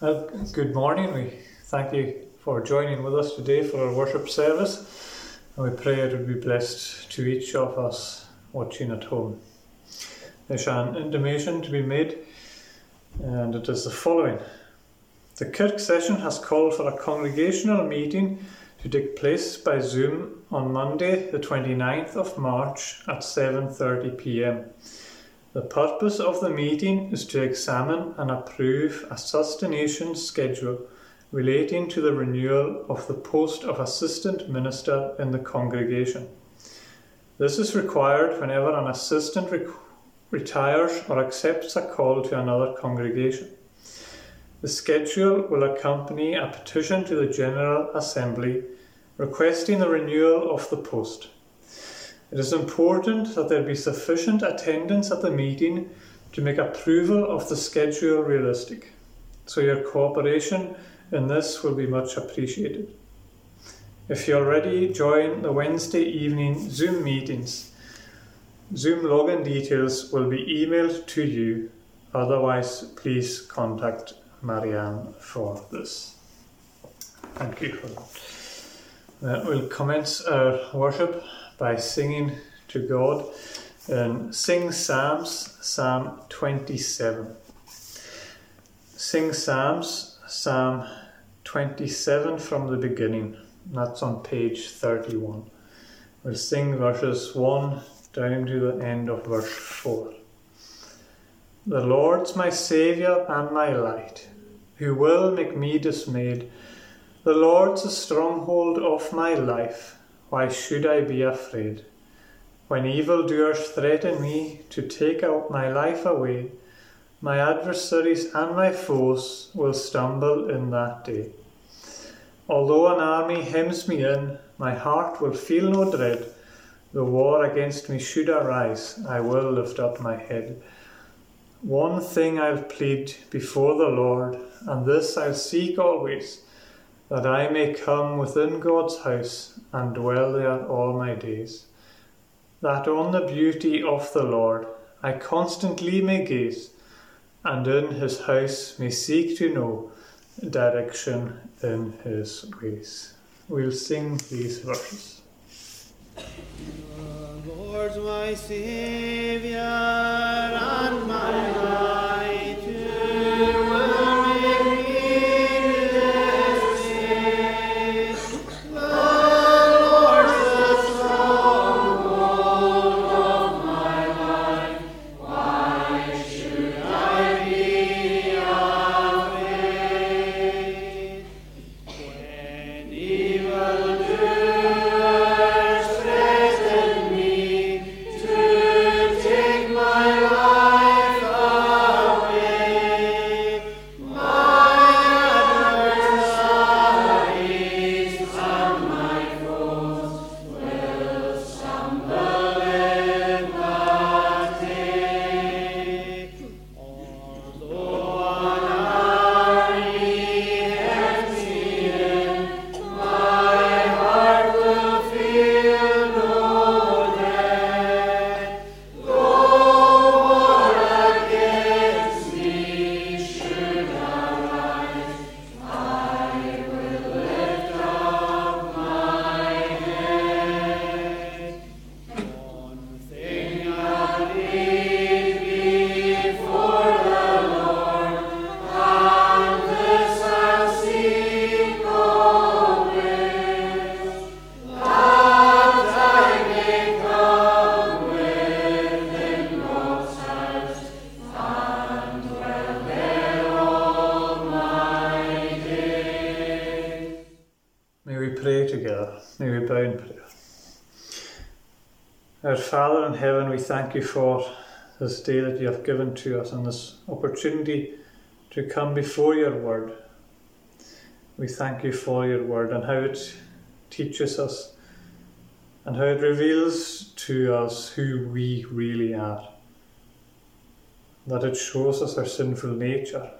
Well, good morning. We thank you for joining with us today for our worship service. And we pray it would be blessed to each of us watching at home. There's an intimation to be made, and it is the following. The Kirk session has called for a congregational meeting to take place by Zoom on Monday, the 29th of March at 7:30 p.m. The purpose of the meeting is to examine and approve a sustentation schedule relating to the renewal of the post of assistant minister in the congregation. This is required whenever an assistant re- retires or accepts a call to another congregation. The schedule will accompany a petition to the General Assembly requesting the renewal of the post. It is important that there be sufficient attendance at the meeting to make approval of the schedule realistic, so your cooperation in this will be much appreciated. If you already join the Wednesday evening Zoom meetings, Zoom login details will be emailed to you. Otherwise, please contact Marianne for this. Thank you for that. We'll commence our worship by singing to God in Sing Psalms, Psalm 27. Sing Psalms, Psalm 27 from the beginning. That's on page 31. We'll sing verses 1 down to the end of verse 4. The Lord's my Saviour and my light, who will make me dismayed. The Lord's a stronghold of my life why should I be afraid? When evildoers threaten me to take out my life away, my adversaries and my foes will stumble in that day. Although an army hems me in, my heart will feel no dread. The war against me should arise, I will lift up my head. One thing I'll plead before the Lord, and this I'll seek always that I may come within God's house and dwell there all my days, that on the beauty of the Lord I constantly may gaze, and in his house may seek to know direction in his ways. We'll sing these verses. The Lord's my Saviour heaven, we thank you for this day that you have given to us and this opportunity to come before your word. We thank you for your word and how it teaches us and how it reveals to us who we really are. That it shows us our sinful nature,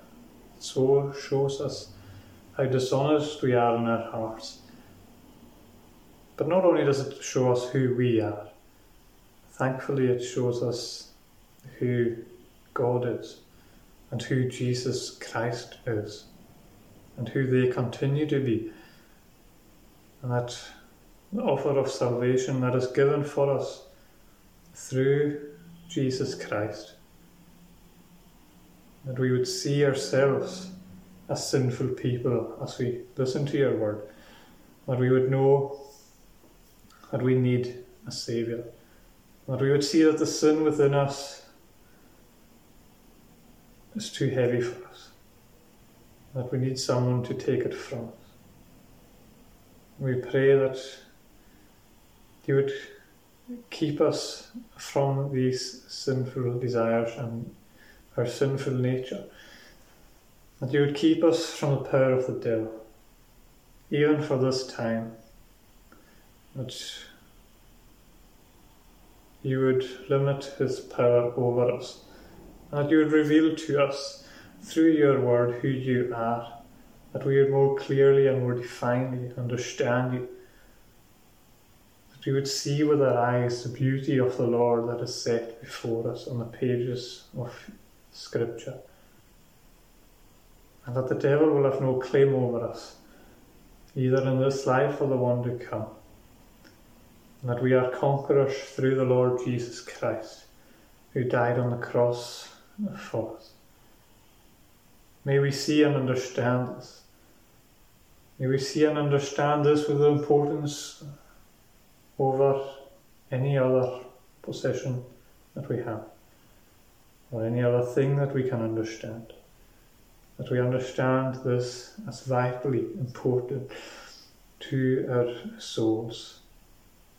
so shows us how dishonest we are in our hearts. But not only does it show us who we are, thankfully it shows us who God is and who Jesus Christ is. and who they continue to be. And that offer of salvation that is given for us through Jesus Christ. That we would see ourselves as sinful people as we listen to your word. That we would know that we need a Saviour. That we would see that the sin within us is too heavy for us. That we need someone to take it from us. We pray that you would keep us from these sinful desires and our sinful nature. That you would keep us from the power of the devil, even for this time. That you would limit his power over us. That you would reveal to us through your word who you are. That we would more clearly and more definedly understand you. That we would see with our eyes the beauty of the Lord that is set before us on the pages of Scripture. And that the devil will have no claim over us, either in this life or the one to come and that we are conquerors through the Lord Jesus Christ, who died on the cross for us. May we see and understand this. May we see and understand this with the importance over any other possession that we have, or any other thing that we can understand. That we understand this as vitally important to our souls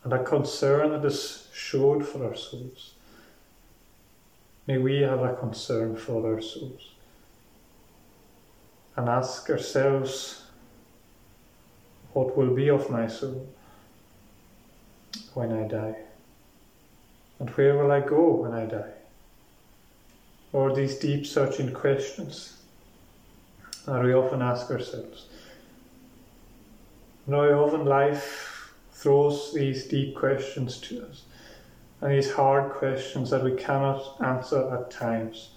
and a concern that is showed for our souls. May we have a concern for our souls and ask ourselves what will be of my soul when I die? And where will I go when I die? Or these deep searching questions that we often ask ourselves. Now, often life throws these deep questions to us and these hard questions that we cannot answer at times.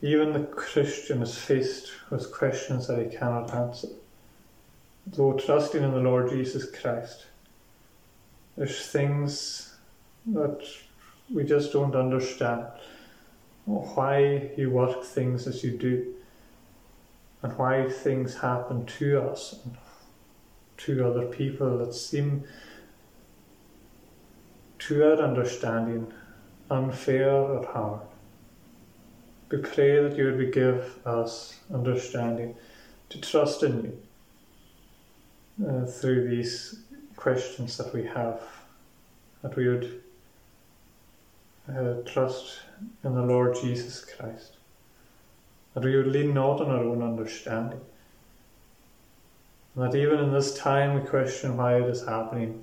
Even the Christian is faced with questions that he cannot answer. Though trusting in the Lord Jesus Christ, there's things that we just don't understand. Why you work things as you do, and why things happen to us, and to other people that seem to our understanding unfair or hard. We pray that you would give us understanding to trust in you uh, through these questions that we have, that we would uh, trust in the Lord Jesus Christ, that we would lean not on our own understanding, that even in this time we question why it is happening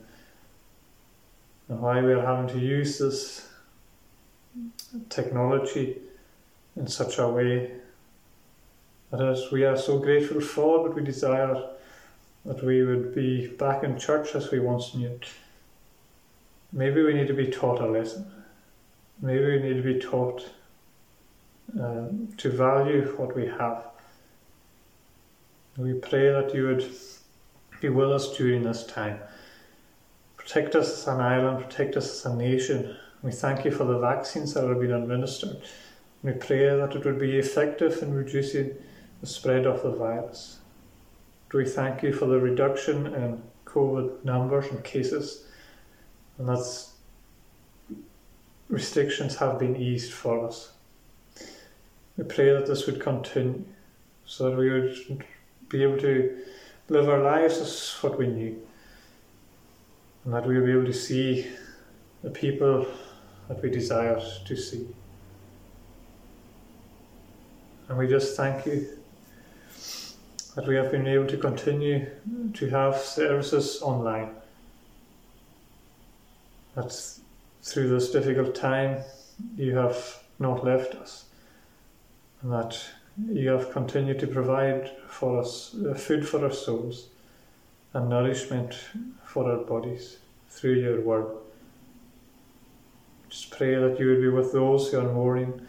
and why we are having to use this technology in such a way that as we are so grateful for, but we desire that we would be back in church as we once knew. Maybe we need to be taught a lesson. Maybe we need to be taught um, to value what we have we pray that you would be with us during this time. Protect us as an island, protect us as a nation. We thank you for the vaccines that have been administered. We pray that it would be effective in reducing the spread of the virus. We thank you for the reduction in COVID numbers and cases, and that restrictions have been eased for us. We pray that this would continue so that we would be able to live our lives as what we knew. And that we will be able to see the people that we desire to see. And we just thank you that we have been able to continue to have services online. That through this difficult time you have not left us. And that you have continued to provide for us uh, food for our souls and nourishment for our bodies through your word. Just pray that you would be with those who are mourning.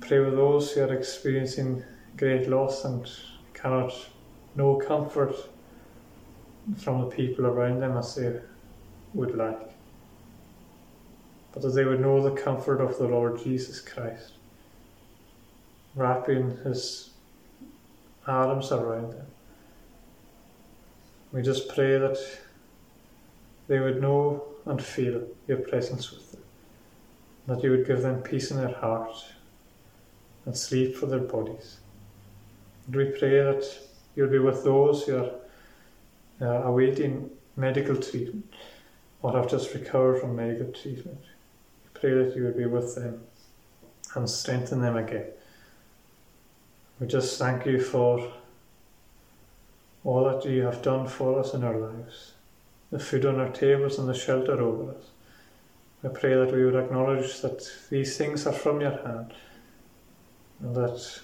Pray with those who are experiencing great loss and cannot know comfort from the people around them as they would like, but that they would know the comfort of the Lord Jesus Christ, wrapping his arms around them. We just pray that they would know and feel your presence with them, that you would give them peace in their heart and sleep for their bodies. And we pray that you'll be with those who are uh, awaiting medical treatment or have just recovered from medical treatment. We pray that you would be with them and strengthen them again. We just thank you for all that you have done for us in our lives, the food on our tables and the shelter over us. I pray that we would acknowledge that these things are from your hand and that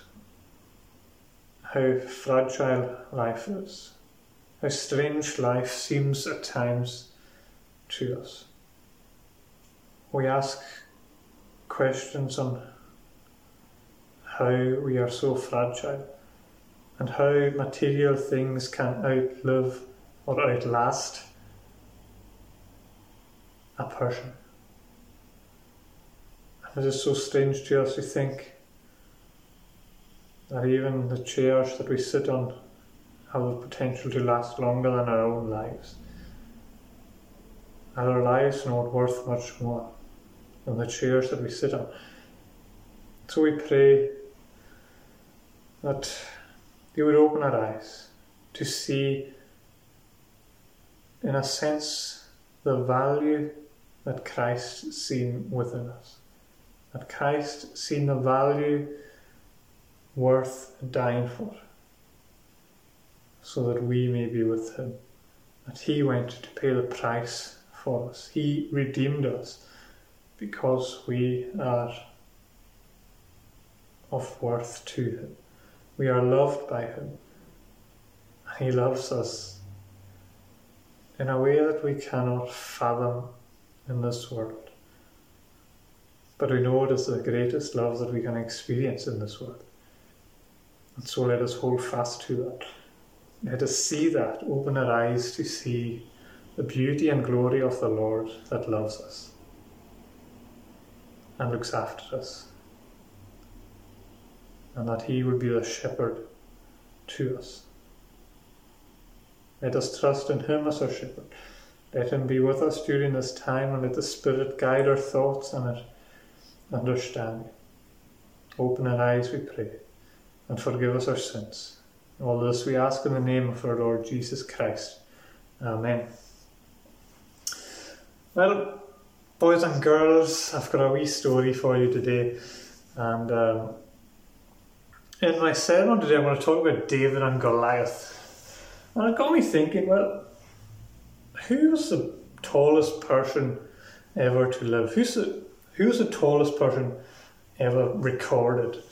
how fragile life is, how strange life seems at times to us. We ask questions on how we are so fragile and how material things can outlive or outlast a person. And it is so strange to us to think that even the chairs that we sit on have the potential to last longer than our own lives. And our lives are not worth much more than the chairs that we sit on. So we pray that you would open our eyes to see, in a sense, the value that Christ seen within us. That Christ seen the value worth dying for, so that we may be with Him. That He went to pay the price for us. He redeemed us because we are of worth to Him. We are loved by Him. And He loves us in a way that we cannot fathom in this world. But we know it is the greatest love that we can experience in this world. And so let us hold fast to that. Let us see that, open our eyes to see the beauty and glory of the Lord that loves us and looks after us and that He would be the shepherd to us. Let us trust in Him as our shepherd. Let Him be with us during this time and let the Spirit guide our thoughts and our understanding. Open our eyes, we pray, and forgive us our sins. All this we ask in the name of our Lord Jesus Christ. Amen. Well, boys and girls, I've got a wee story for you today, and um, in my sermon today, I'm going to talk about David and Goliath. And it got me thinking, well, who was the tallest person ever to live? Who's the, who's the tallest person ever recorded?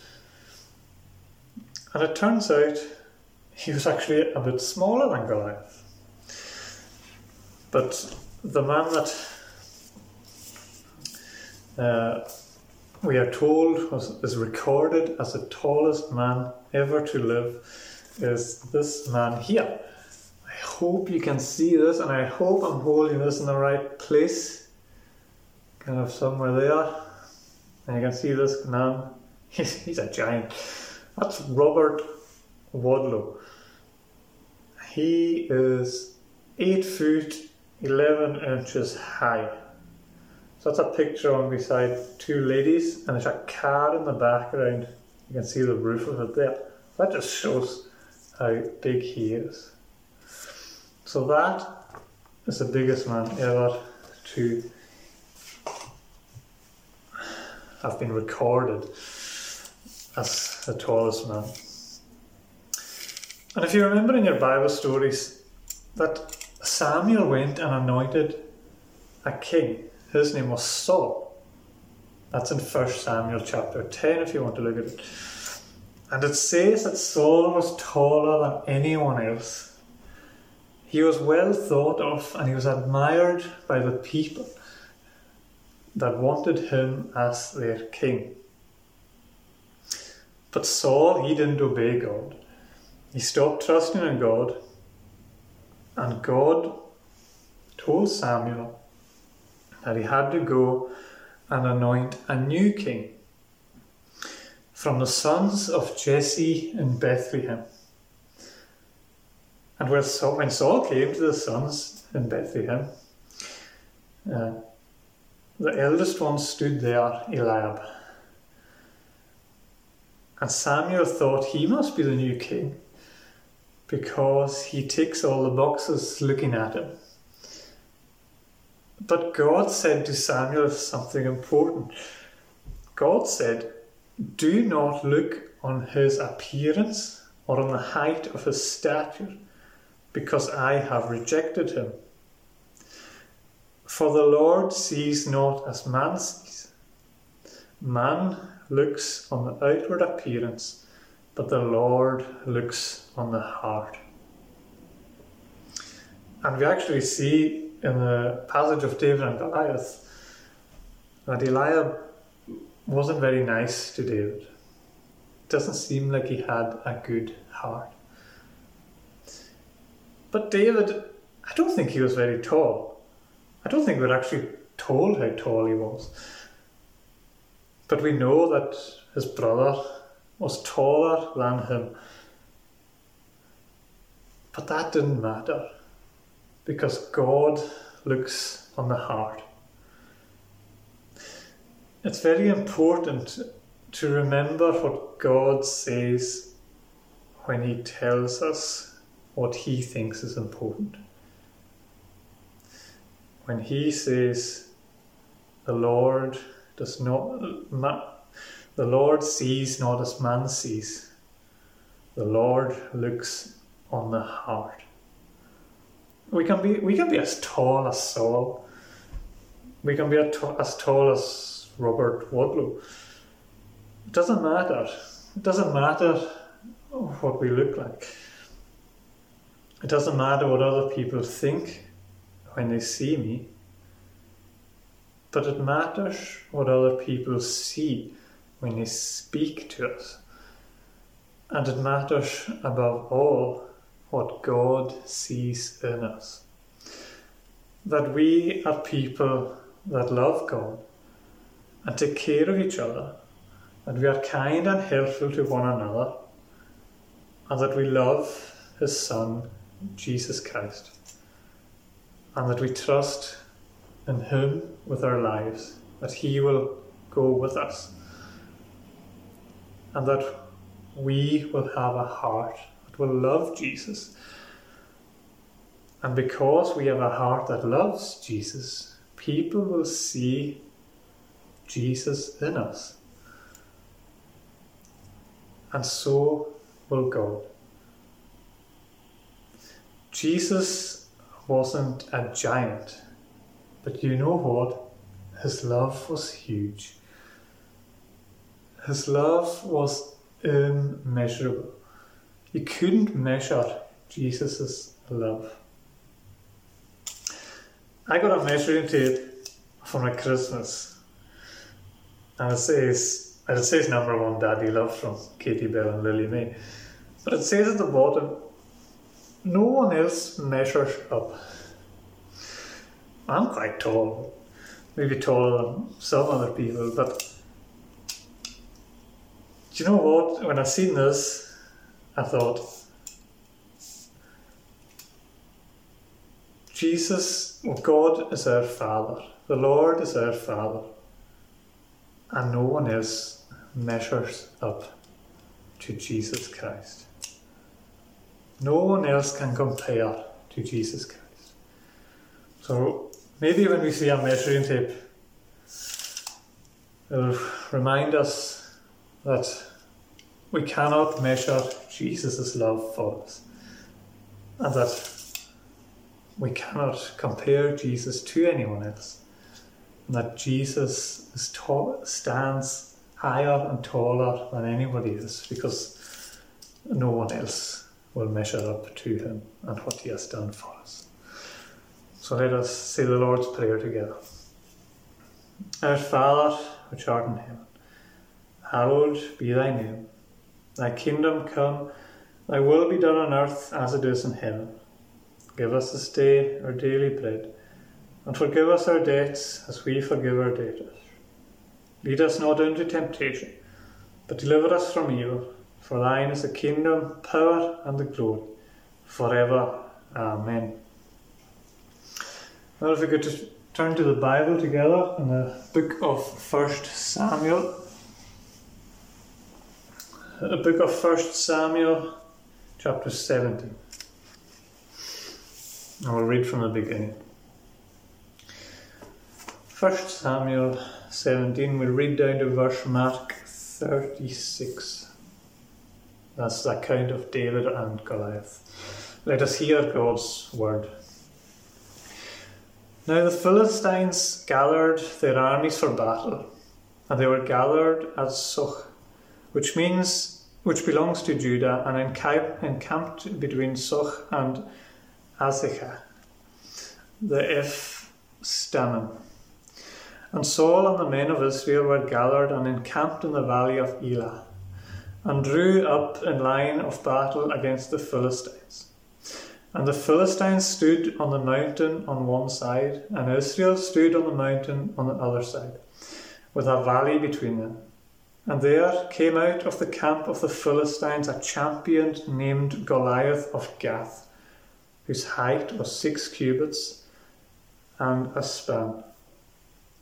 And it turns out he was actually a bit smaller than Goliath. But the man that uh, we are told was, is recorded as the tallest man ever to live is this man here. I hope you can see this and I hope I'm holding this in the right place. Kind of somewhere there. And you can see this man. He's, he's a giant. That's Robert Wadlow. He is 8 foot 11 inches high. So that's a picture on beside two ladies, and there's a car in the background. You can see the roof of it there. That just shows how big he is. So that is the biggest man ever to have been recorded as the tallest man. And if you remember in your Bible stories that Samuel went and anointed a king his name was Saul. That's in 1 Samuel chapter 10 if you want to look at it. And it says that Saul was taller than anyone else. He was well thought of and he was admired by the people that wanted him as their king. But Saul, he didn't obey God. he stopped trusting in God, and God told Samuel that he had to go and anoint a new king from the sons of Jesse in Bethlehem. And when Saul, came to the sons in Bethlehem, uh, the eldest one stood there, Eliab. And Samuel thought he must be the new king because he ticks all the boxes looking at him. But God said to Samuel something important. God said, Do not look on his appearance or on the height of his stature, because I have rejected him. For the Lord sees not as man sees. Man looks on the outward appearance, but the Lord looks on the heart. And we actually see in the passage of David and Goliath that Eliab wasn't very nice to David. It doesn't seem like he had a good heart. But David, I don't think he was very tall. I don't think we're actually told how tall he was. But we know that his brother was taller than him. But that didn't matter because God looks on the heart. It's very important to remember what God says when He tells us what He thinks is important. When He says, The Lord does not, the Lord sees not as man sees, the Lord looks on the heart. We can be we can be as tall as Saul. We can be as tall as Robert Wadlow. It doesn't matter. It doesn't matter what we look like. It doesn't matter what other people think when they see me. But it matters what other people see when they speak to us. And it matters above all what God sees in us. That we are people that love God and take care of each other, that we are kind and helpful to one another, and that we love His Son, Jesus Christ, and that we trust in Him with our lives, that He will go with us, and that we will have a heart will love Jesus. And because we have a heart that loves Jesus, people will see Jesus in us. And so will God. Jesus wasn't a giant, but you know what? His love was huge. His love was immeasurable. You couldn't measure Jesus' love. I got a measuring tape for my Christmas, and it says, and it says number one Daddy Love from Katie Bell and Lily May, but it says at the bottom, no one else measures up. I'm quite tall, maybe taller than some other people, but do you know what? When I seen this, I thought, Jesus, well, God is our Father, the Lord is our Father, and no one else measures up to Jesus Christ. No one else can compare to Jesus Christ. So maybe when we see a measuring tape, it'll remind us that we cannot measure Jesus' love for us, and that we cannot compare Jesus to anyone else, and that Jesus tall, stands higher and taller than anybody else because no one else will measure up to him and what he has done for us. So let us say the Lord's Prayer together. Our Father, which art in heaven, hallowed be thy name. Thy kingdom come, Thy will be done on earth as it is in heaven. Give us this day our daily bread, and forgive us our debts as we forgive our debtors. Lead us not into temptation, but deliver us from evil. For thine is the kingdom, power, and the glory, forever. Amen. Well, if we could just turn to the Bible together in the book of First Samuel. The book of First Samuel, chapter 17. I will read from the beginning. First Samuel 17, we'll read down to verse mark 36. That's the account of David and Goliath. Let us hear God's word. Now the Philistines gathered their armies for battle, and they were gathered at Socoh, which means which belongs to Judah, and encamped between Socoh and Azekah, the F Stamim. And Saul and the men of Israel were gathered and encamped in the valley of Elah and drew up in line of battle against the Philistines. And the Philistines stood on the mountain on one side, and Israel stood on the mountain on the other side, with a valley between them. And there came out of the camp of the Philistines a champion named Goliath of Gath, whose height was six cubits and a span.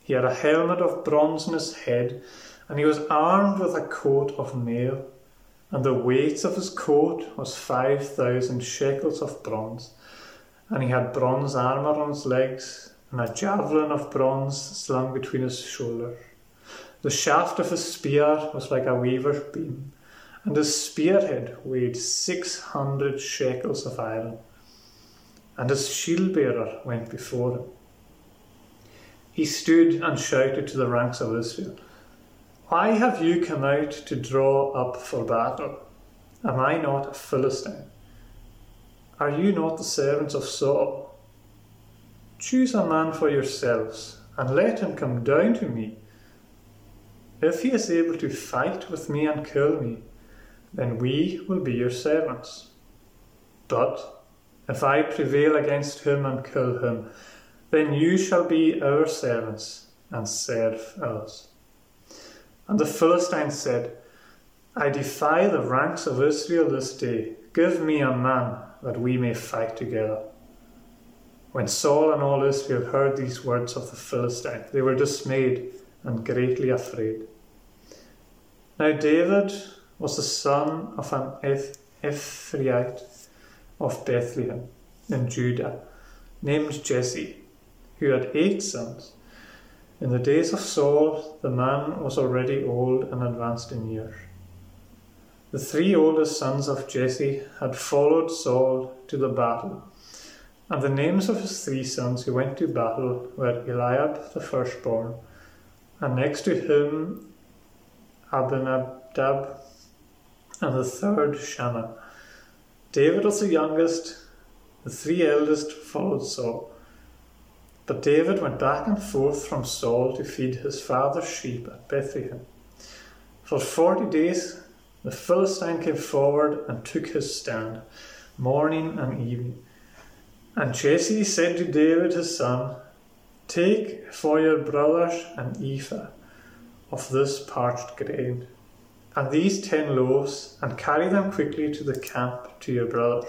He had a helmet of bronze on his head, and he was armed with a coat of mail and the weight of his coat was five thousand shekels of bronze. And he had bronze armour on his legs, and a javelin of bronze slung between his shoulders. The shaft of his spear was like a weaver's beam, and his spearhead weighed six hundred shekels of iron. And his shield bearer went before him. He stood and shouted to the ranks of Israel. Why have you come out to draw up for battle? Am I not a Philistine? Are you not the servants of Saul? Choose a man for yourselves, and let him come down to me. If he is able to fight with me and kill me, then we will be your servants. But if I prevail against him and kill him, then you shall be our servants and serve us. And the Philistines said, I defy the ranks of Israel this day. Give me a man that we may fight together. When Saul and all Israel heard these words of the Philistine, they were dismayed and greatly afraid. Now David was the son of an Ephraite of Bethlehem in Judah, named Jesse, who had eight sons. In the days of Saul, the man was already old and advanced in years. The three oldest sons of Jesse had followed Saul to the battle, and the names of his three sons who went to battle were Eliab the firstborn, and next to him Abinadab, and the third Shammah. David was the youngest, the three eldest followed Saul. But David went back and forth from Saul to feed his father's sheep at Bethlehem. For forty days the Philistine came forward and took his stand, morning and evening. And Jesse said to David his son, Take for your brothers an ephah of this parched grain, and these ten loaves, and carry them quickly to the camp to your brother.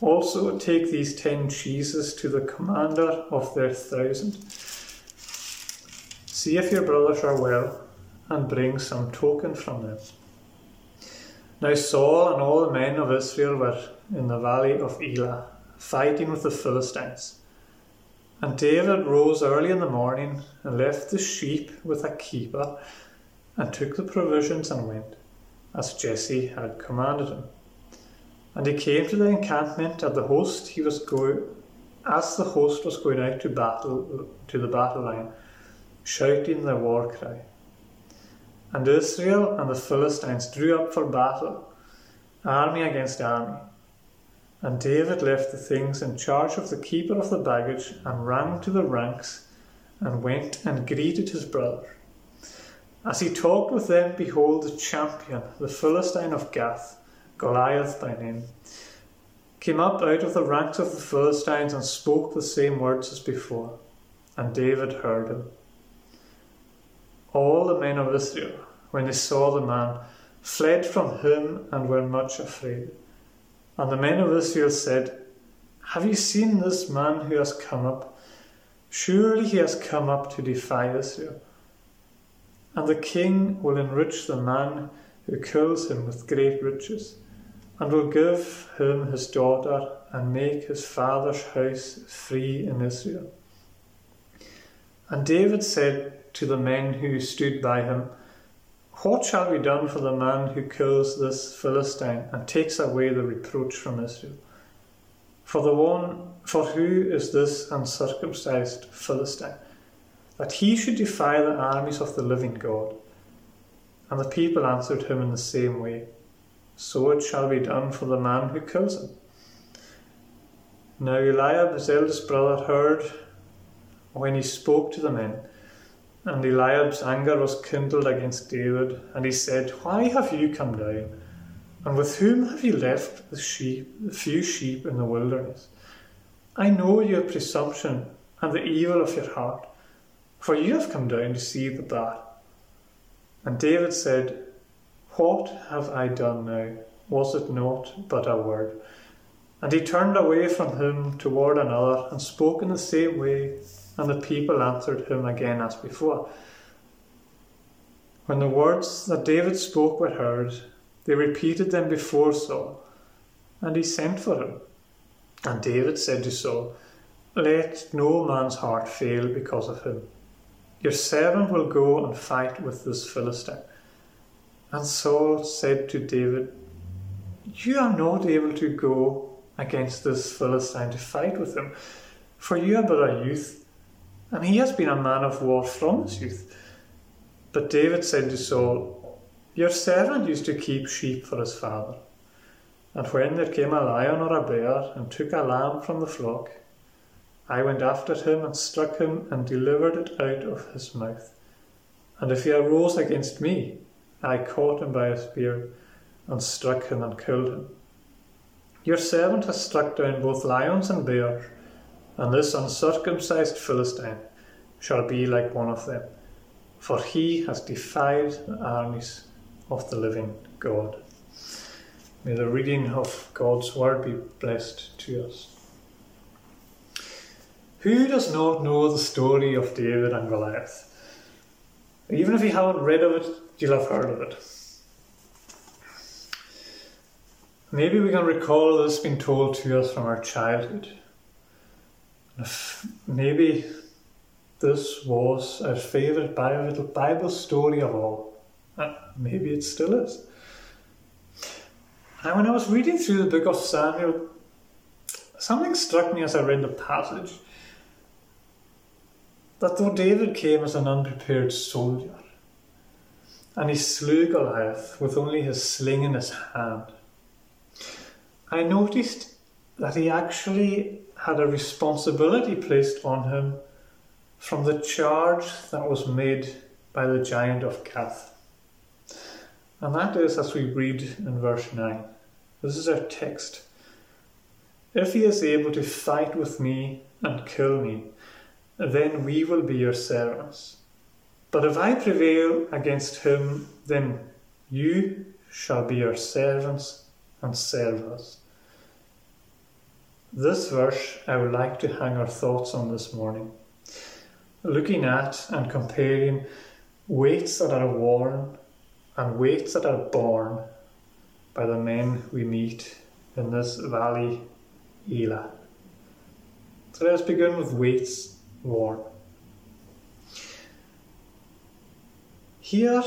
Also take these ten cheeses to the commander of their thousand. See if your brothers are well, and bring some token from them. Now Saul and all the men of Israel were in the valley of Elah, fighting with the Philistines. And David rose early in the morning and left the sheep with a keeper, and took the provisions and went, as Jesse had commanded him. And he came to the encampment at the host he was going as the host was going out to battle to the battle line, shouting the war cry. And Israel and the Philistines drew up for battle, army against army. And David left the things in charge of the keeper of the baggage and ran to the ranks and went and greeted his brother. As he talked with them, behold, the champion, the Philistine of Gath, Goliath by name, came up out of the ranks of the Philistines and spoke the same words as before, and David heard him. All the men of Israel, when they saw the man, fled from him and were much afraid. And the men of Israel said, Have you seen this man who has come up? Surely he has come up to defy Israel. And the king will enrich the man who kills him with great riches, and will give him his daughter, and make his father's house free in Israel. And David said to the men who stood by him, What shall be done for the man who kills this Philistine and takes away the reproach from Israel? For the one, for who is this uncircumcised Philistine, that he should defy the armies of the living God? And the people answered him in the same way, So it shall be done for the man who kills him. Now Eliab, his eldest brother, heard when he spoke to the men, and Eliab's anger was kindled against David, and he said, Why have you come down? And with whom have you left the sheep, the few sheep in the wilderness? I know your presumption and the evil of your heart, for you have come down to see the bat. And David said, What have I done now? Was it not but a word? And he turned away from him toward another, and spoke in the same way, and the people answered him again as before. When the words that David spoke were heard, they repeated them before Saul, and he sent for him. And David said to Saul, Let no man's heart fail because of him. Your servant will go and fight with this Philistine. And Saul said to David, You are not able to go against this Philistine to fight with him, for you are but a youth, and he has been a man of war from his youth. But David said to Saul, Your servant used to keep sheep for his father. And when there came a lion or a bear and took a lamb from the flock, I went after him and struck him and delivered it out of his mouth. And if he arose against me, I caught him by his beard and struck him and killed him. Your servant has struck down both lions and bears, and this uncircumcised Philistine shall be like one of them, for he has defied the armies of the living God. May the reading of God's word be blessed to us. Who does not know the story of David and Goliath? Even if you haven't read of it, you'll have heard of it. Maybe we can recall this being told to us from our childhood. Maybe this was our favourite Bible story of all. And maybe it still is. And when I was reading through the book of Samuel, something struck me as I read the passage that though David came as an unprepared soldier, and he slew Goliath with only his sling in his hand, I noticed that he actually had a responsibility placed on him from the charge that was made by the giant of Gath. And that is as we read in verse 9. This is our text. If he is able to fight with me and kill me, then we will be your servants. But if I prevail against him, then you shall be our servants and serve us. This verse I would like to hang our thoughts on this morning, looking at and comparing weights that are worn and weights that are borne by the men we meet in this valley, Elah. So let's begin with weights worn. Here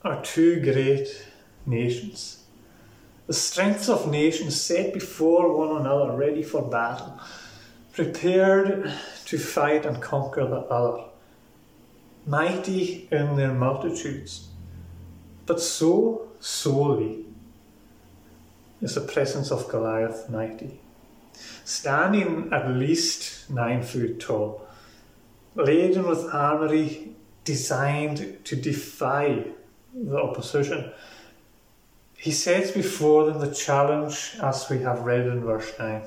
are two great nations the strengths of nations set before one another, ready for battle, prepared to fight and conquer the other, mighty in their multitudes, but so solely is the presence of Goliath mighty, standing at least nine foot tall, laden with armory designed to defy the opposition He sets before them the challenge as we have read in verse 9.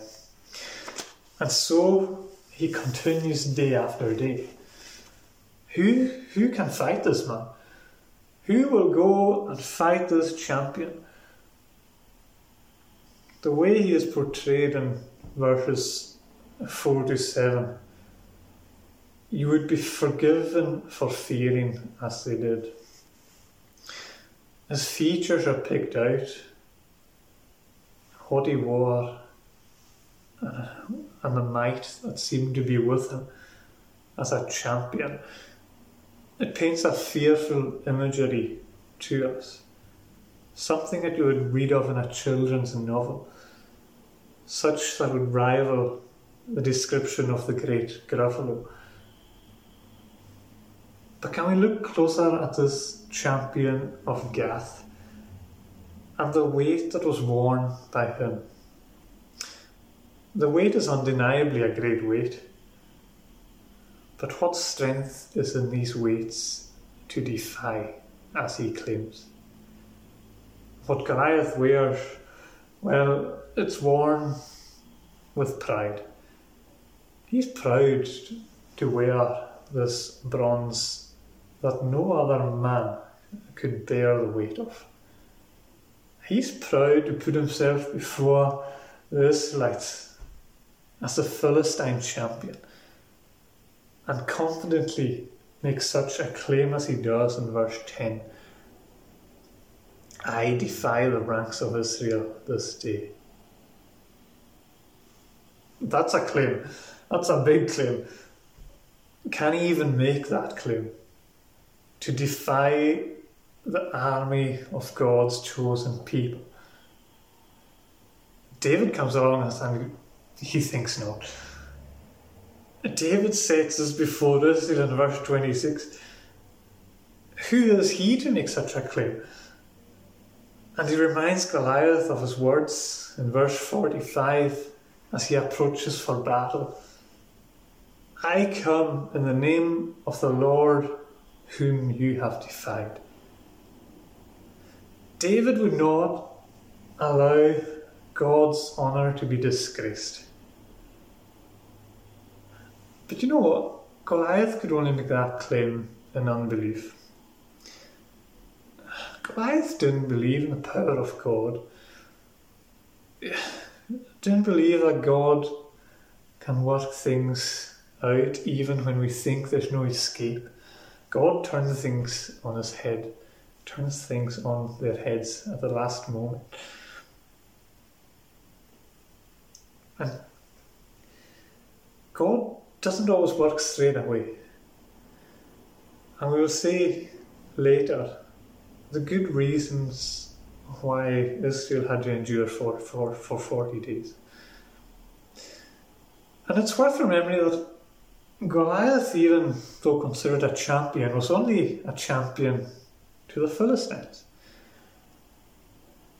And so he continues day after day. Who, who can fight this man? Who will go and fight this champion? The way he is portrayed in verses 4 to 7, you would be forgiven for fearing as they did. His features are picked out, what he wore, uh, and the might that seemed to be with him as a champion. It paints a fearful imagery to us, something that you would read of in a children's novel, such that would rival the description of the great Gruffalo. But can we look closer at this champion of Gath and the weight that was worn by him? The weight is undeniably a great weight. But what strength is in these weights to defy, as he claims? What Goliath wears, well, it's worn with pride. He's proud to wear this bronze that no other man could bear the weight of. He's proud to put himself before the Israelites as a Philistine champion and confidently make such a claim as he does in verse 10 I defy the ranks of Israel this day. That's a claim. That's a big claim. Can he even make that claim? To defy the army of God's chosen people. David comes along and he thinks not. David sets us before us in verse 26. Who is he to make such a claim? And he reminds Goliath of his words in verse 45 as he approaches for battle. I come in the name of the Lord whom you have defied. David would not allow God's honour to be disgraced. But you know what? Goliath could only make that claim in unbelief. Goliath didn't believe in the power of God. Didn't believe that God can work things out even when we think there's no escape. God turns things on his head, turns things on their heads at the last moment. And God doesn't always work straight away. And we will see later the good reasons why Israel had to endure for, for, for 40 days. And it's worth remembering that Goliath, even though considered a champion, was only a champion to the Philistines.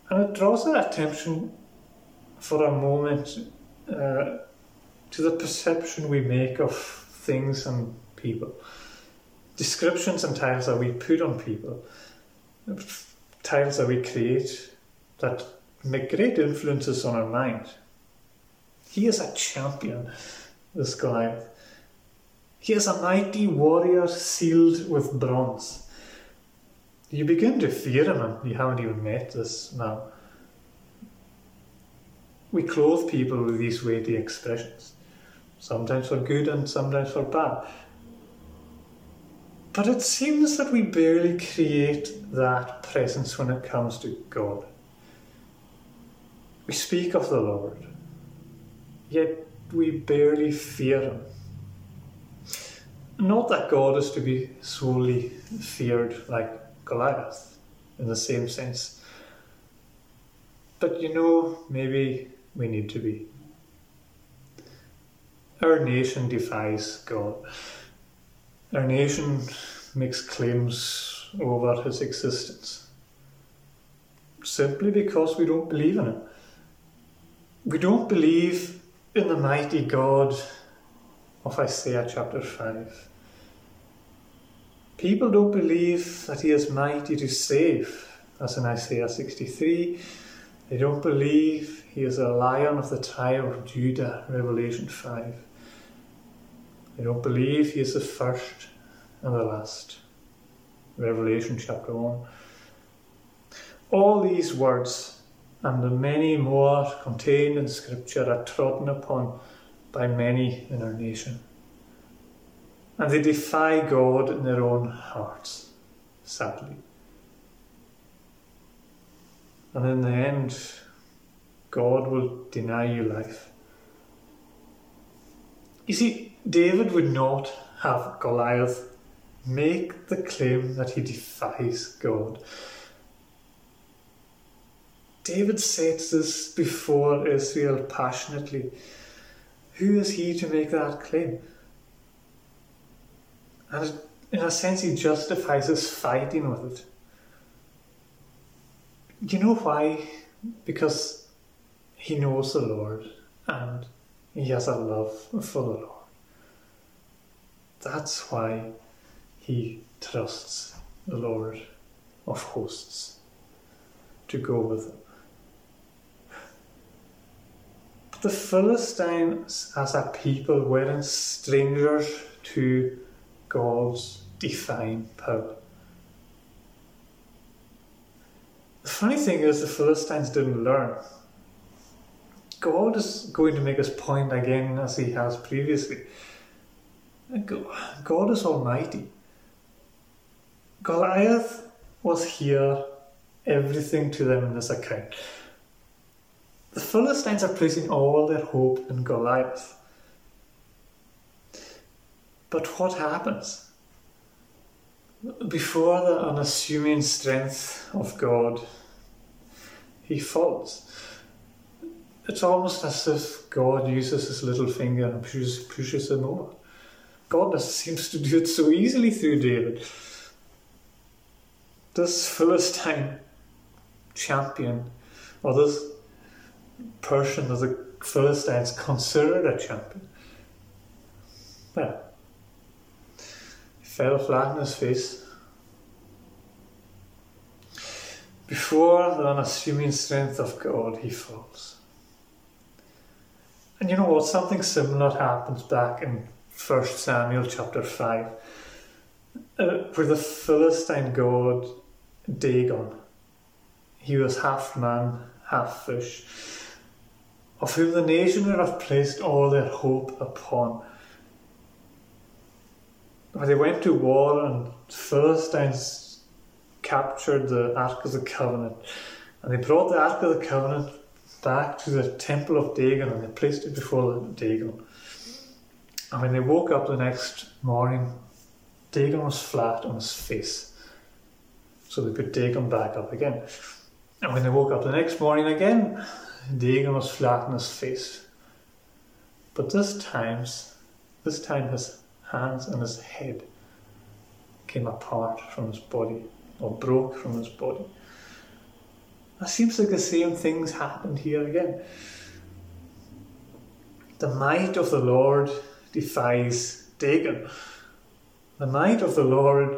And it draws our attention for a moment uh, to the perception we make of things and people. Descriptions and titles that we put on people, titles that we create that make great influences on our mind. He is a champion, this Goliath. He is a mighty warrior sealed with bronze. You begin to fear him and you haven't even met this man. We clothe people with these weighty expressions sometimes for good and sometimes for bad. But it seems that we barely create that presence when it comes to God. We speak of the Lord, yet we barely fear Him. Not that God is to be solely feared like Goliath in the same sense, but you know, maybe we need to be. Our nation defies God. Our nation makes claims over his existence simply because we don't believe in him. We don't believe in the mighty God of Isaiah chapter 5. People don't believe that he is mighty to save as in Isaiah 63. They don't believe he is a lion of the tribe of Judah, Revelation 5. They don't believe he is the first and the last, Revelation chapter 1. All these words and the many more contained in Scripture are trodden upon by many in our nation. And they defy God in their own hearts, sadly. And in the end, God will deny you life. You see, David would not have Goliath make the claim that he defies God. David says this before Israel passionately. Who is he to make that claim? And in a sense, he justifies his fighting with it. Do you know why? Because he knows the Lord and he has a love for the Lord. That's why he trusts the Lord of hosts to go with him. But the Philistines, as a people, weren't strangers to God's divine power. The funny thing is, the Philistines didn't learn. God is going to make his point again as he has previously. God is almighty. Goliath was here, everything to them in this account. The Philistines are placing all their hope in Goliath. But what happens? Before the unassuming strength of God, he falls. It's almost as if God uses his little finger and pushes, pushes him over. God seems to do it so easily through David. This Philistine champion, or this person that the Philistines considered a champion, well, he fell flat on his face. Before the unassuming strength of God, he falls. And you know what? Something similar happens back in 1 Samuel chapter 5, uh, where the Philistine god Dagon, he was half man, half fish, of whom the nation would have placed all their hope upon. When they went to war and Philistines captured the Ark of the Covenant, and they brought the Ark of the Covenant back to the temple of Dagon and they placed it before Dagon. And when they woke up the next morning, Dagon was flat on his face. So they put Dagon back up again. And when they woke up the next morning again, Dagon was flat on his face. But this times, this time his hands and his head came apart from his body, or broke from his body. It seems like the same things happened here again. The might of the Lord defies Dagon. The might of the Lord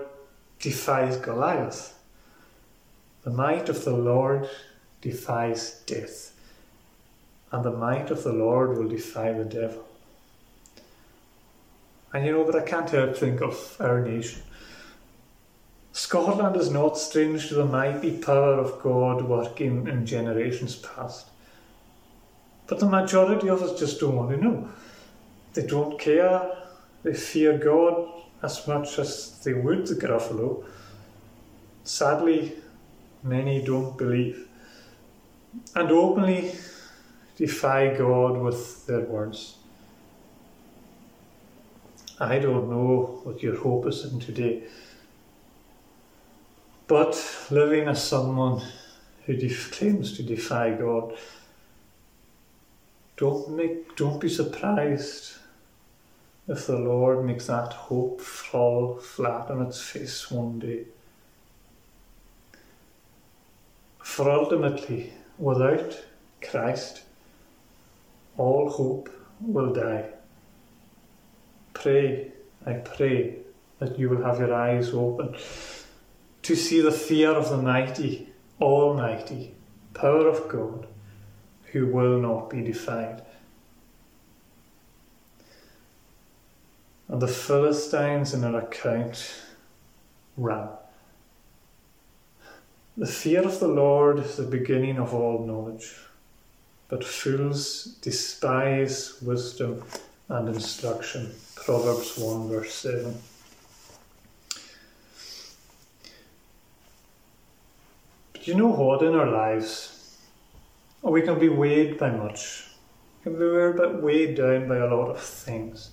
defies Goliath. The might of the Lord defies death. And the might of the Lord will defy the devil. And you know, but I can't help think of our nation. Scotland is not strange to the mighty power of God working in generations past. But the majority of us just don't want to know. They don't care. They fear God as much as they would the Gruffalo. Sadly, many don't believe and openly defy God with their words. I don't know what your hope is in today. But living as someone who def- claims to defy God, don't make, don't be surprised if the Lord makes that hope fall flat on its face one day. For ultimately, without Christ, all hope will die. Pray, I pray that you will have your eyes open to see the fear of the mighty almighty, power of God, who will not be defied. And the Philistines in our account ran. The fear of the Lord is the beginning of all knowledge, but fools despise wisdom and instruction. Proverbs 1 verse 7. But you know what? In our lives, oh, we can be weighed by much. We can be weighed down by a lot of things.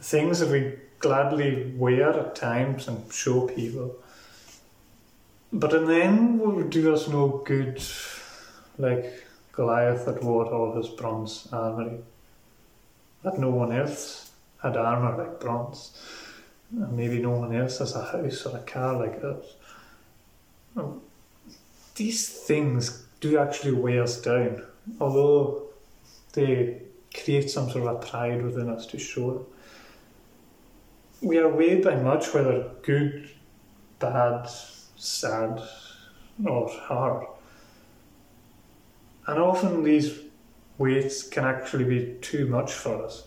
Things that we gladly wear at times and show people. But in the end, will do us no good, like Goliath that wore all his bronze armory. That no one else had armour like bronze. And maybe no one else has a house or a car like us. These things do actually weigh us down, although they create some sort of a pride within us to show it we are weighed by much, whether good, bad, sad, or hard. And often these weights can actually be too much for us.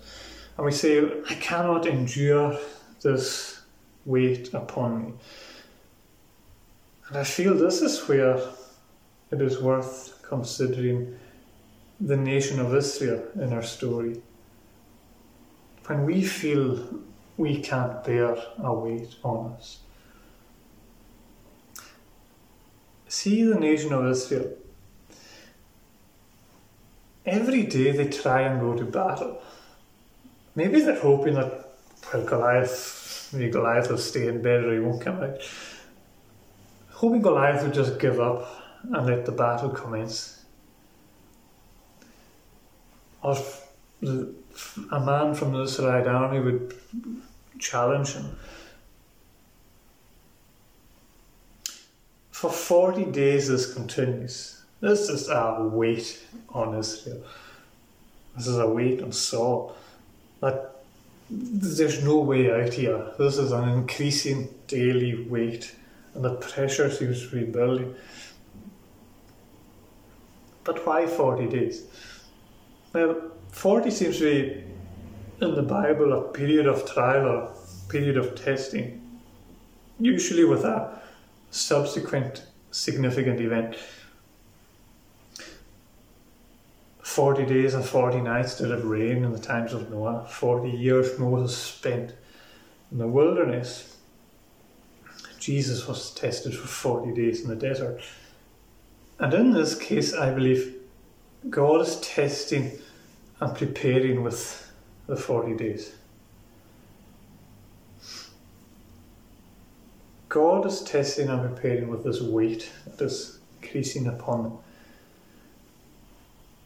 And we say, I cannot endure this weight upon me. And I feel this is where it is worth considering the nation of Israel in our story. When we feel we can't bear a weight on us. See the nation of Israel. Every day they try and go to battle. Maybe they're hoping that, well, Goliath, maybe Goliath will stay in bed or he won't come out. Hoping Goliath would just give up and let the battle commence. Or a man from the Israelite army would challenge him. For 40 days this continues. This is a weight on Israel. This is a weight on Saul. That there's no way out here. This is an increasing daily weight, and the pressure seems to be building. But why 40 days? Well, 40 seems to be in the Bible a period of trial or period of testing, usually with a subsequent significant event. 40 days and 40 nights did it rain in the times of Noah, 40 years Moses spent in the wilderness. Jesus was tested for 40 days in the desert. And in this case, I believe God is testing and preparing with the 40 days. God is testing and preparing with this weight that is increasing upon them.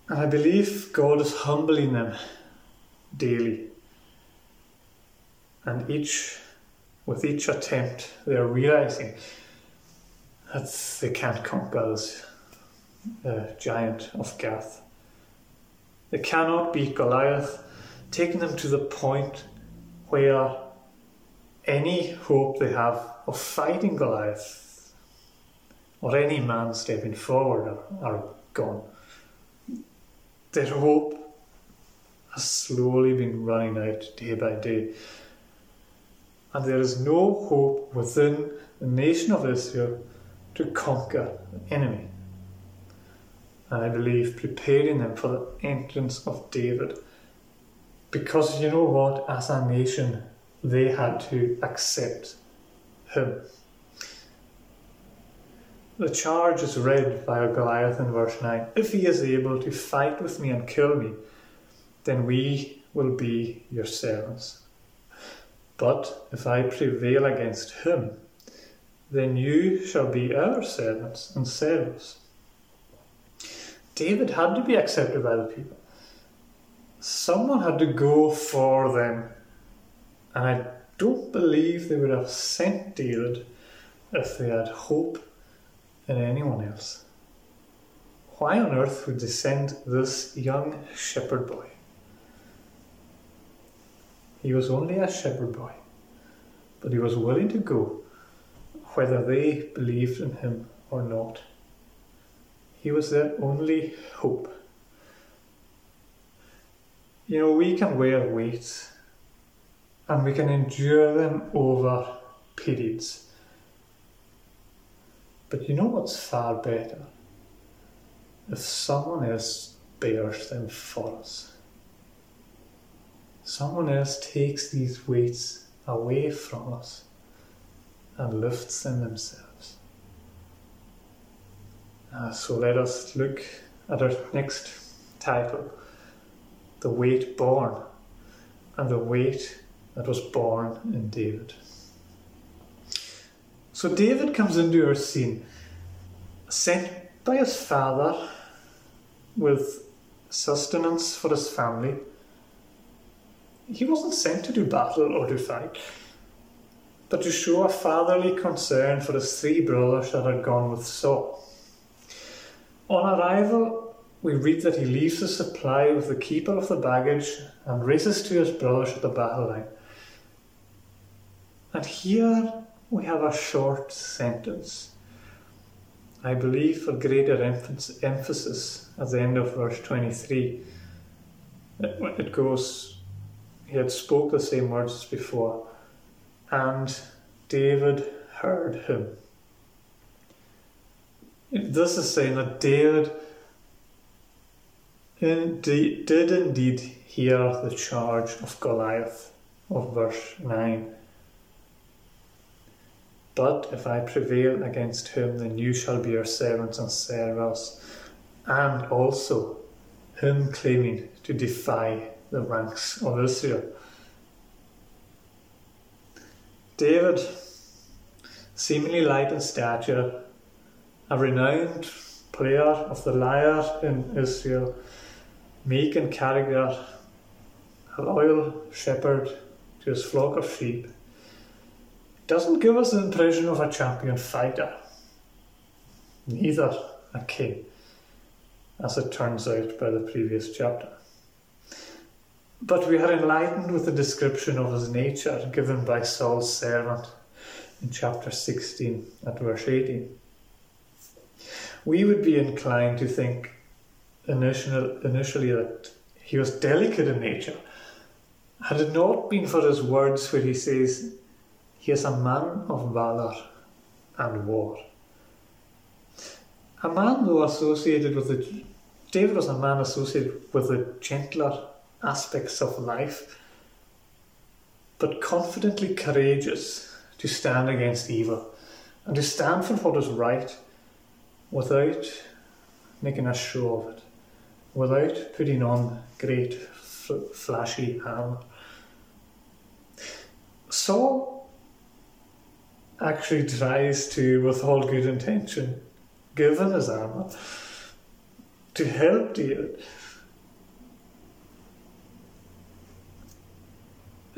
And I believe God is humbling them daily. And each, with each attempt, they are realizing that they can't conquer this uh, giant of Gath. They cannot beat Goliath, taking them to the point where any hope they have of fighting Goliath or any man stepping forward are, gone. Their hope has slowly been running out day by day. And there is no hope within the nation of Israel to conquer the enemy and I believe preparing them for the entrance of David. Because you know what, as a nation, they had to accept him. The charge is read by Goliath in verse 9 If he is able to fight with me and kill me, then we will be your servants. But if I prevail against him, then you shall be our servants and servants. David had to be accepted by the people. Someone had to go for them. And I don't believe they would have sent David if they had hope in anyone else. Why on earth would they send this young shepherd boy? He was only a shepherd boy, but he was willing to go whether they believed in him or not. He was their only hope. You know, we can wear weights and we can endure them over periods. But you know what's far better? If someone else bears them for us. Someone else takes these weights away from us and lifts them themselves. Uh, so let us look at our next title The Weight Borne and the Weight that was born in David. So David comes into our scene, sent by his father with sustenance for his family. He wasn't sent to do battle or to fight, but to show a fatherly concern for his three brothers that had gone with Saul. On arrival, we read that he leaves his supply with the keeper of the baggage and races to his brothers at the battle line. And here we have a short sentence. I believe for greater emphasis at the end of verse 23. It goes, he had spoke the same words as before, and David heard him. This is saying that David indeed, did indeed hear the charge of Goliath of verse 9. But if I prevail against him, then you shall be our servants and serve us. And also him claiming to defy the ranks of Israel. David, seemingly light in stature, a renowned player of the lyre in Israel, meek in character, a loyal shepherd to his flock of sheep, doesn't give us the impression of a champion fighter, neither a king, as it turns out by the previous chapter. But we are enlightened with the description of his nature given by Saul's servant in chapter 16 at verse 18. We would be inclined to think initially, initially that he was delicate in nature. Had it not been for his words where he says, He is a man of valour and war. A man, though associated with the David was a man associated with the gentler aspects of life, but confidently courageous to stand against evil and to stand for what is right without making a show of it, without putting on great flashy armor. Saul actually tries to, with all good intention, given his armor, to help David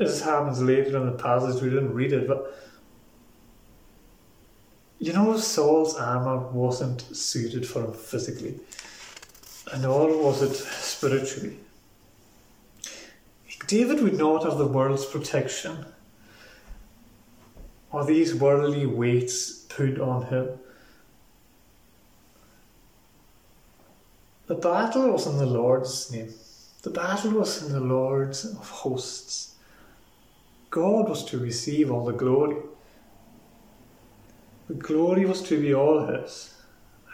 This happens later in the passage, we didn't read it, but you know, Saul's armor wasn't suited for him physically, and nor was it spiritually. David would not have the world's protection or these worldly weights put on him. The battle was in the Lord's name. The battle was in the Lord's of hosts. God was to receive all the glory. The glory was to be all His.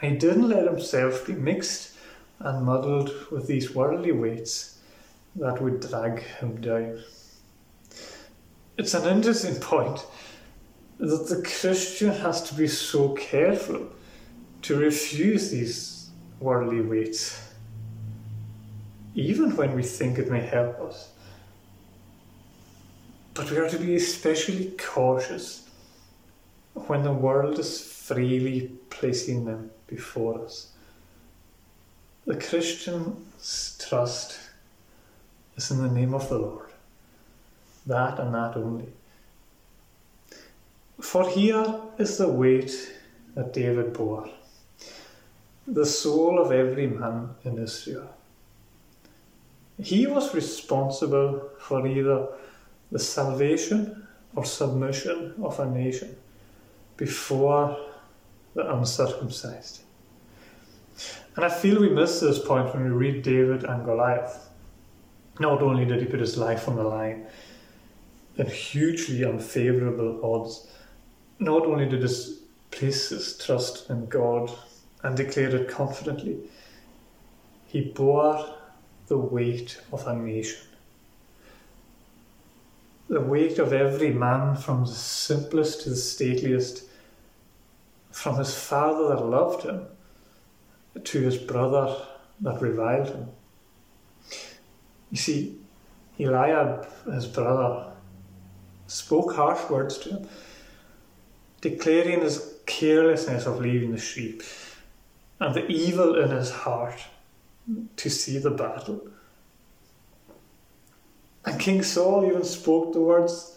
He didn't let Himself be mixed and muddled with these worldly weights that would drag Him down. It's an interesting point that the Christian has to be so careful to refuse these worldly weights, even when we think it may help us. But we are to be especially cautious when the world is freely placing them before us. The Christian's trust is in the name of the Lord, that and that only. For here is the weight that David bore, the soul of every man in Israel. He was responsible for either the salvation or submission of a nation before the uncircumcised. And I feel we miss this point when we read David and Goliath. Not only did he put his life on the line in hugely unfavourable odds, not only did he place his trust in God and declare it confidently, he bore the weight of a nation. The weight of every man, from the simplest to the stateliest, from his father that loved him to his brother that reviled him. You see, Eliab, his brother, spoke harsh words to him, declaring his carelessness of leaving the sheep and the evil in his heart to see the battle. And King Saul even spoke the words,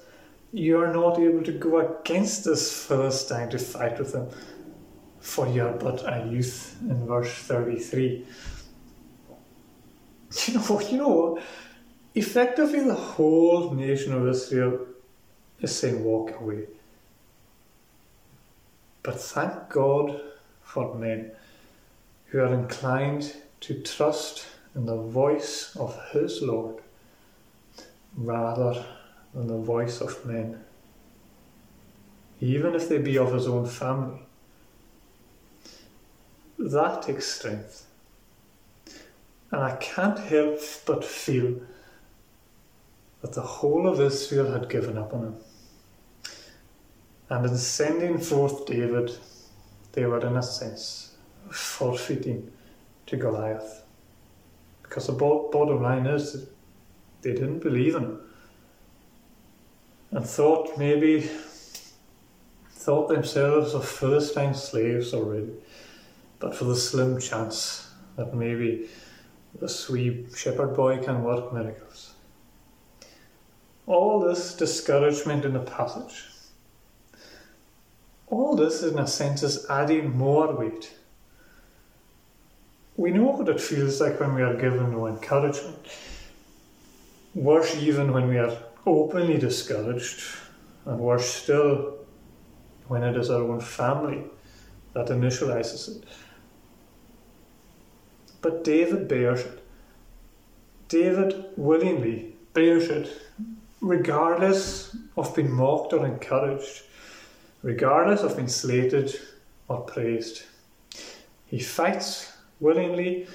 You are not able to go against this Philistine to fight with him, for you are but a youth, in verse 33. You know, you know, effectively the whole nation of Israel is saying, Walk away. But thank God for men who are inclined to trust in the voice of his Lord rather than the voice of men, even if they be of his own family. That takes strength. And I can't help but feel that the whole of Israel had given up on him. And in sending forth David, they were in a sense forfeiting to Goliath. Because the bottom line is they didn't believe him. And thought maybe, thought themselves of Philistine slaves already, but for the slim chance that maybe this wee shepherd boy can work miracles. All this discouragement in the passage, all this in a sense is adding more weight. We know what it feels like when we are given no encouragement Worse, even when we are openly discouraged, and worse still, when it is our own family that initializes it. But David bears it. David willingly bears it, regardless of being mocked or encouraged, regardless of being slated or praised. He fights willingly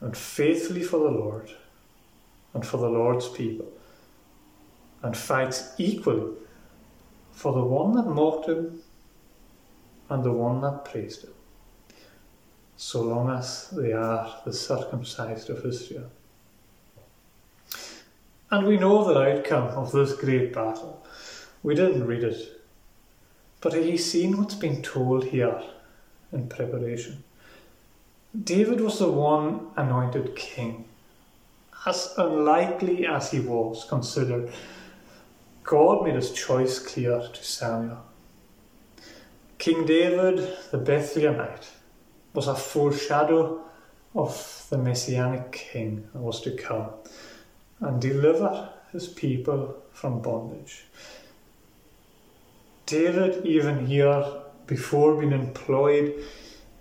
and faithfully for the Lord and for the Lord's people, and fights equally for the one that mocked him and the one that praised him, so long as they are the circumcised of Israel. And we know the outcome of this great battle. We didn't read it, but have you seen what's been told here in preparation? David was the one anointed king as unlikely as he was considered, God made his choice clear to Samuel. King David, the Bethlehemite, was a foreshadow of the Messianic king that was to come and deliver his people from bondage. David, even here, before being employed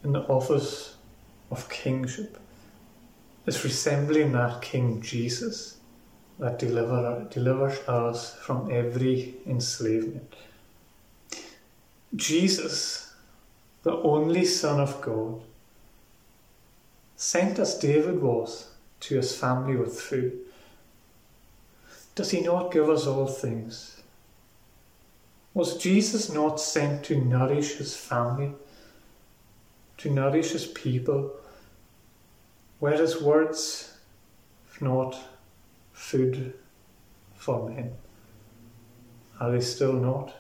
in the office of kingship, is resembling that King Jesus that deliver, delivers us from every enslavement. Jesus, the only Son of God, sent as David was to his family with food. Does he not give us all things? Was Jesus not sent to nourish his family, to nourish his people, were his words not food for men? Are they still not?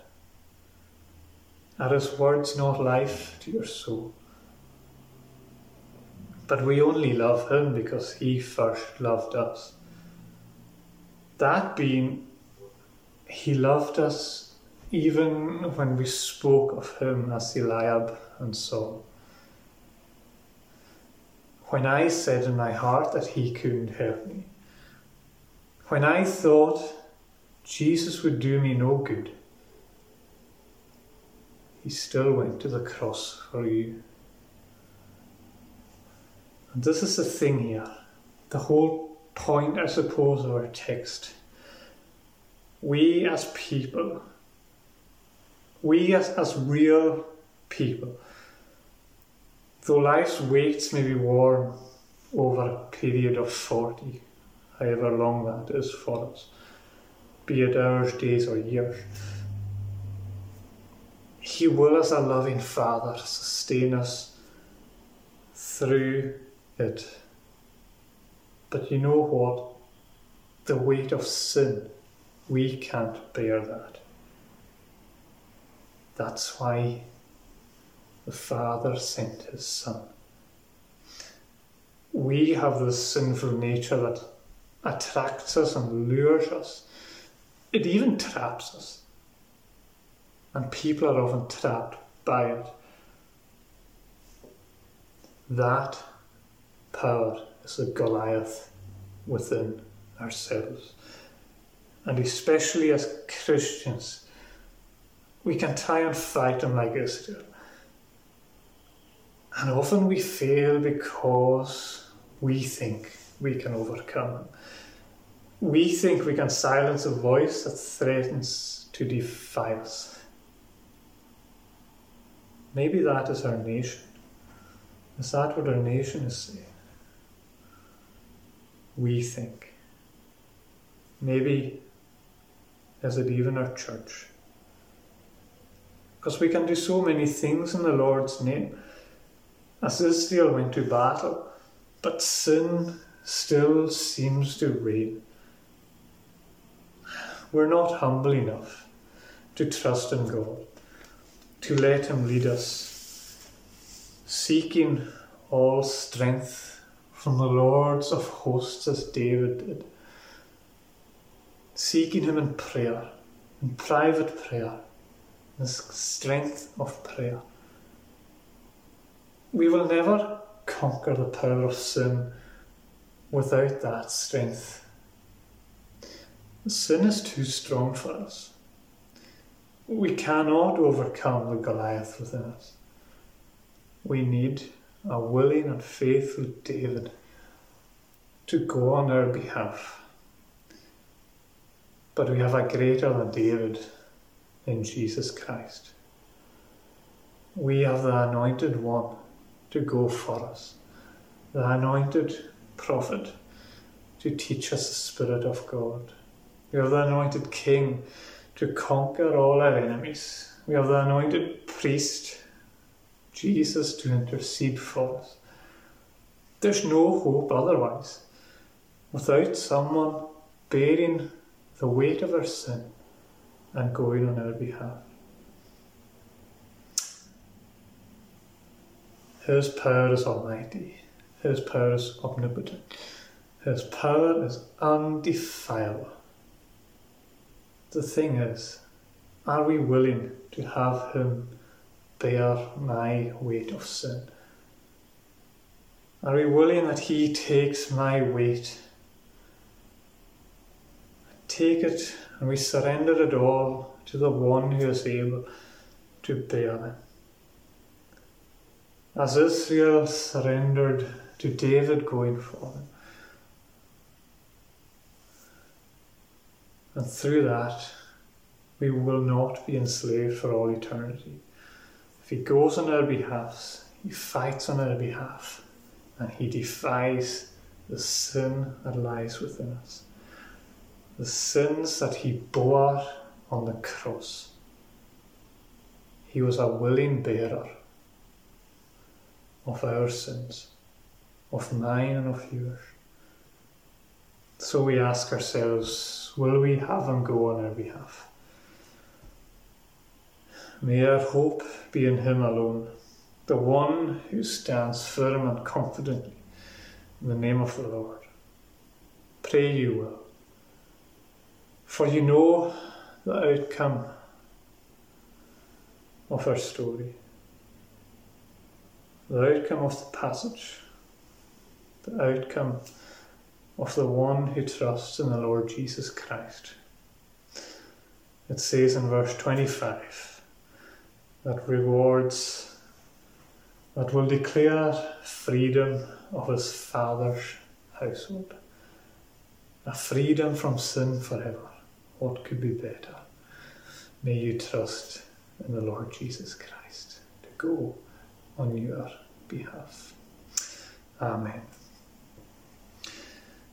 Are his words not life to your soul? But we only love him because he first loved us. That being, he loved us even when we spoke of him as Eliab and Saul when I said in my heart that he couldn't help me, when I thought Jesus would do me no good, he still went to the cross for you. And this is the thing here. The whole point, I suppose, of our text. We as people, we as, as real people, though life's weights may be worn over a period of 40, however long that is for us, be it hours, days, or years, He will, as a loving Father, sustain us through it. But you know what? The weight of sin, we can't bear that. That's why the Father sent His Son. We have this sinful nature that attracts us and lures us. It even traps us. And people are often trapped by it. That power is a Goliath within ourselves. And especially as Christians, we can try and fight them like Israel. And often we fail because we think we can overcome him. We think we can silence a voice that threatens to defy us. Maybe that is our nation. Is that what our nation is saying? We think. Maybe is it even our church? Because we can do so many things in the Lord's name. As Israel went to battle, but sin still seems to reign. We're not humble enough to trust in God, to let Him lead us, seeking all strength from the Lords of hosts as David did, seeking Him in prayer, in private prayer, the strength of prayer. We will never conquer the power of sin without that strength. Sin is too strong for us. We cannot overcome the Goliath within us. We need a willing and faithful David to go on our behalf. But we have a greater than David in Jesus Christ. We have the anointed one to go for us, the anointed prophet to teach us the Spirit of God. We have the anointed King to conquer all our enemies. We have the anointed priest, Jesus, to intercede for us. There's no hope otherwise. Without someone bearing the weight of our sin and going on our behalf. His power is almighty. His power is omnipotent. His power is undefilable. The thing is, are we willing to have Him bear my weight of sin? Are we willing that He takes my weight? Take it and we surrender it all to the one who is able to bear it. As Israel surrendered to David going forward. And through that, we will not be enslaved for all eternity. If He goes on our behalf, He fights on our behalf, and He defies the sin that lies within us the sins that he bore on the cross. He was a willing bearer of our sins, of mine and of yours. So we ask ourselves, will we have him go on our behalf? May our hope be in him alone, the one who stands firm and confidently in the name of the Lord. Pray you will. For you know the outcome of our story, the outcome of the passage, the outcome of the one who trusts in the Lord Jesus Christ. It says in verse 25 that rewards that will declare freedom of his father's household. A freedom from sin forever. What could be better? May you trust in the Lord Jesus Christ to go on your behalf. Amen.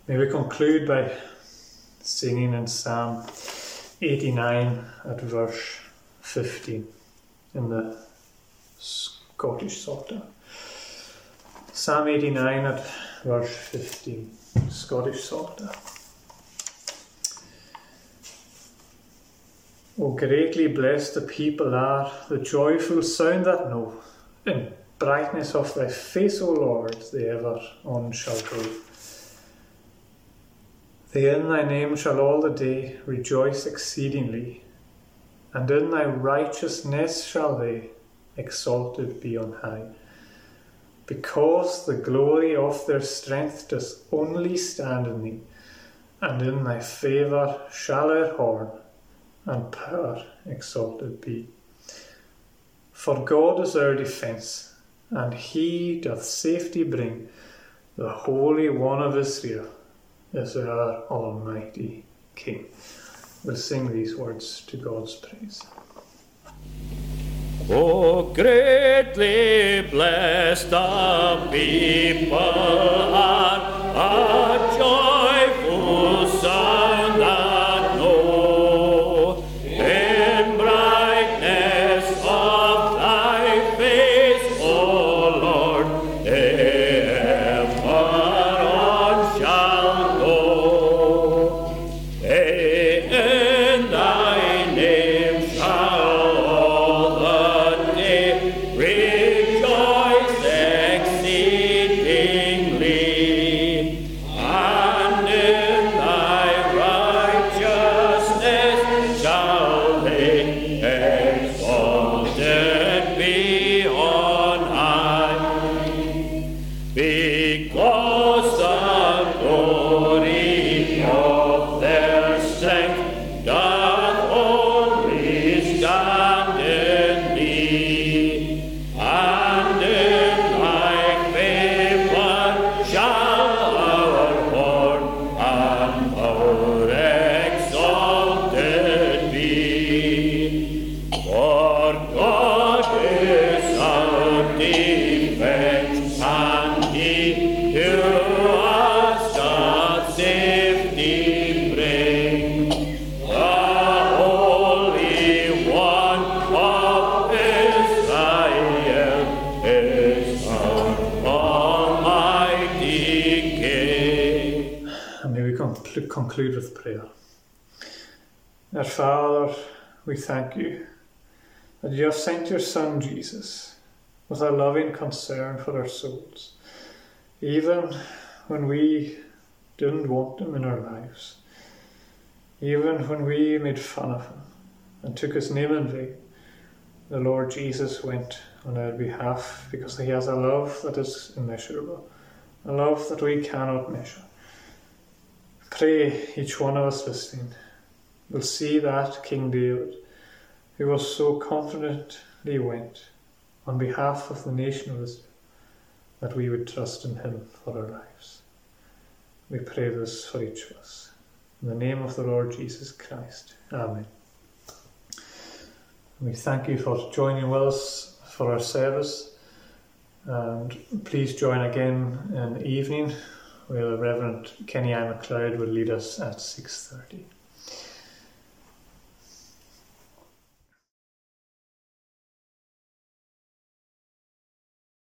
May we conclude by singing in Psalm 89 at verse 15 in the Scottish Psalter. Psalm 89 at verse 15, Scottish Psalter. O greatly blessed the people are, the joyful sound that know, in brightness of thy face, O Lord, they ever on shall go. They in thy name shall all the day rejoice exceedingly, and in thy righteousness shall they exalted be on high. Because the glory of their strength does only stand in thee, and in thy favour shall their horn and power exalted be. For God is our defence, and he doth safety bring. The Holy One of Israel is our Almighty King. We'll sing these words to God's praise. Oh, greatly blessed the people are, a joyful Oh. Prayer. Our Father, we thank you that you have sent your Son Jesus with a loving concern for our souls, even when we didn't want him in our lives, even when we made fun of him and took his name in vain. The Lord Jesus went on our behalf because he has a love that is immeasurable, a love that we cannot measure. Pray each one of us listening will see that King David, who was so confidently went on behalf of the nation of Israel, that we would trust in him for our lives. We pray this for each of us. In the name of the Lord Jesus Christ. Amen. We thank you for joining with us for our service. And please join again in the evening where Reverend Kenny I. McLeod will lead us at 6.30.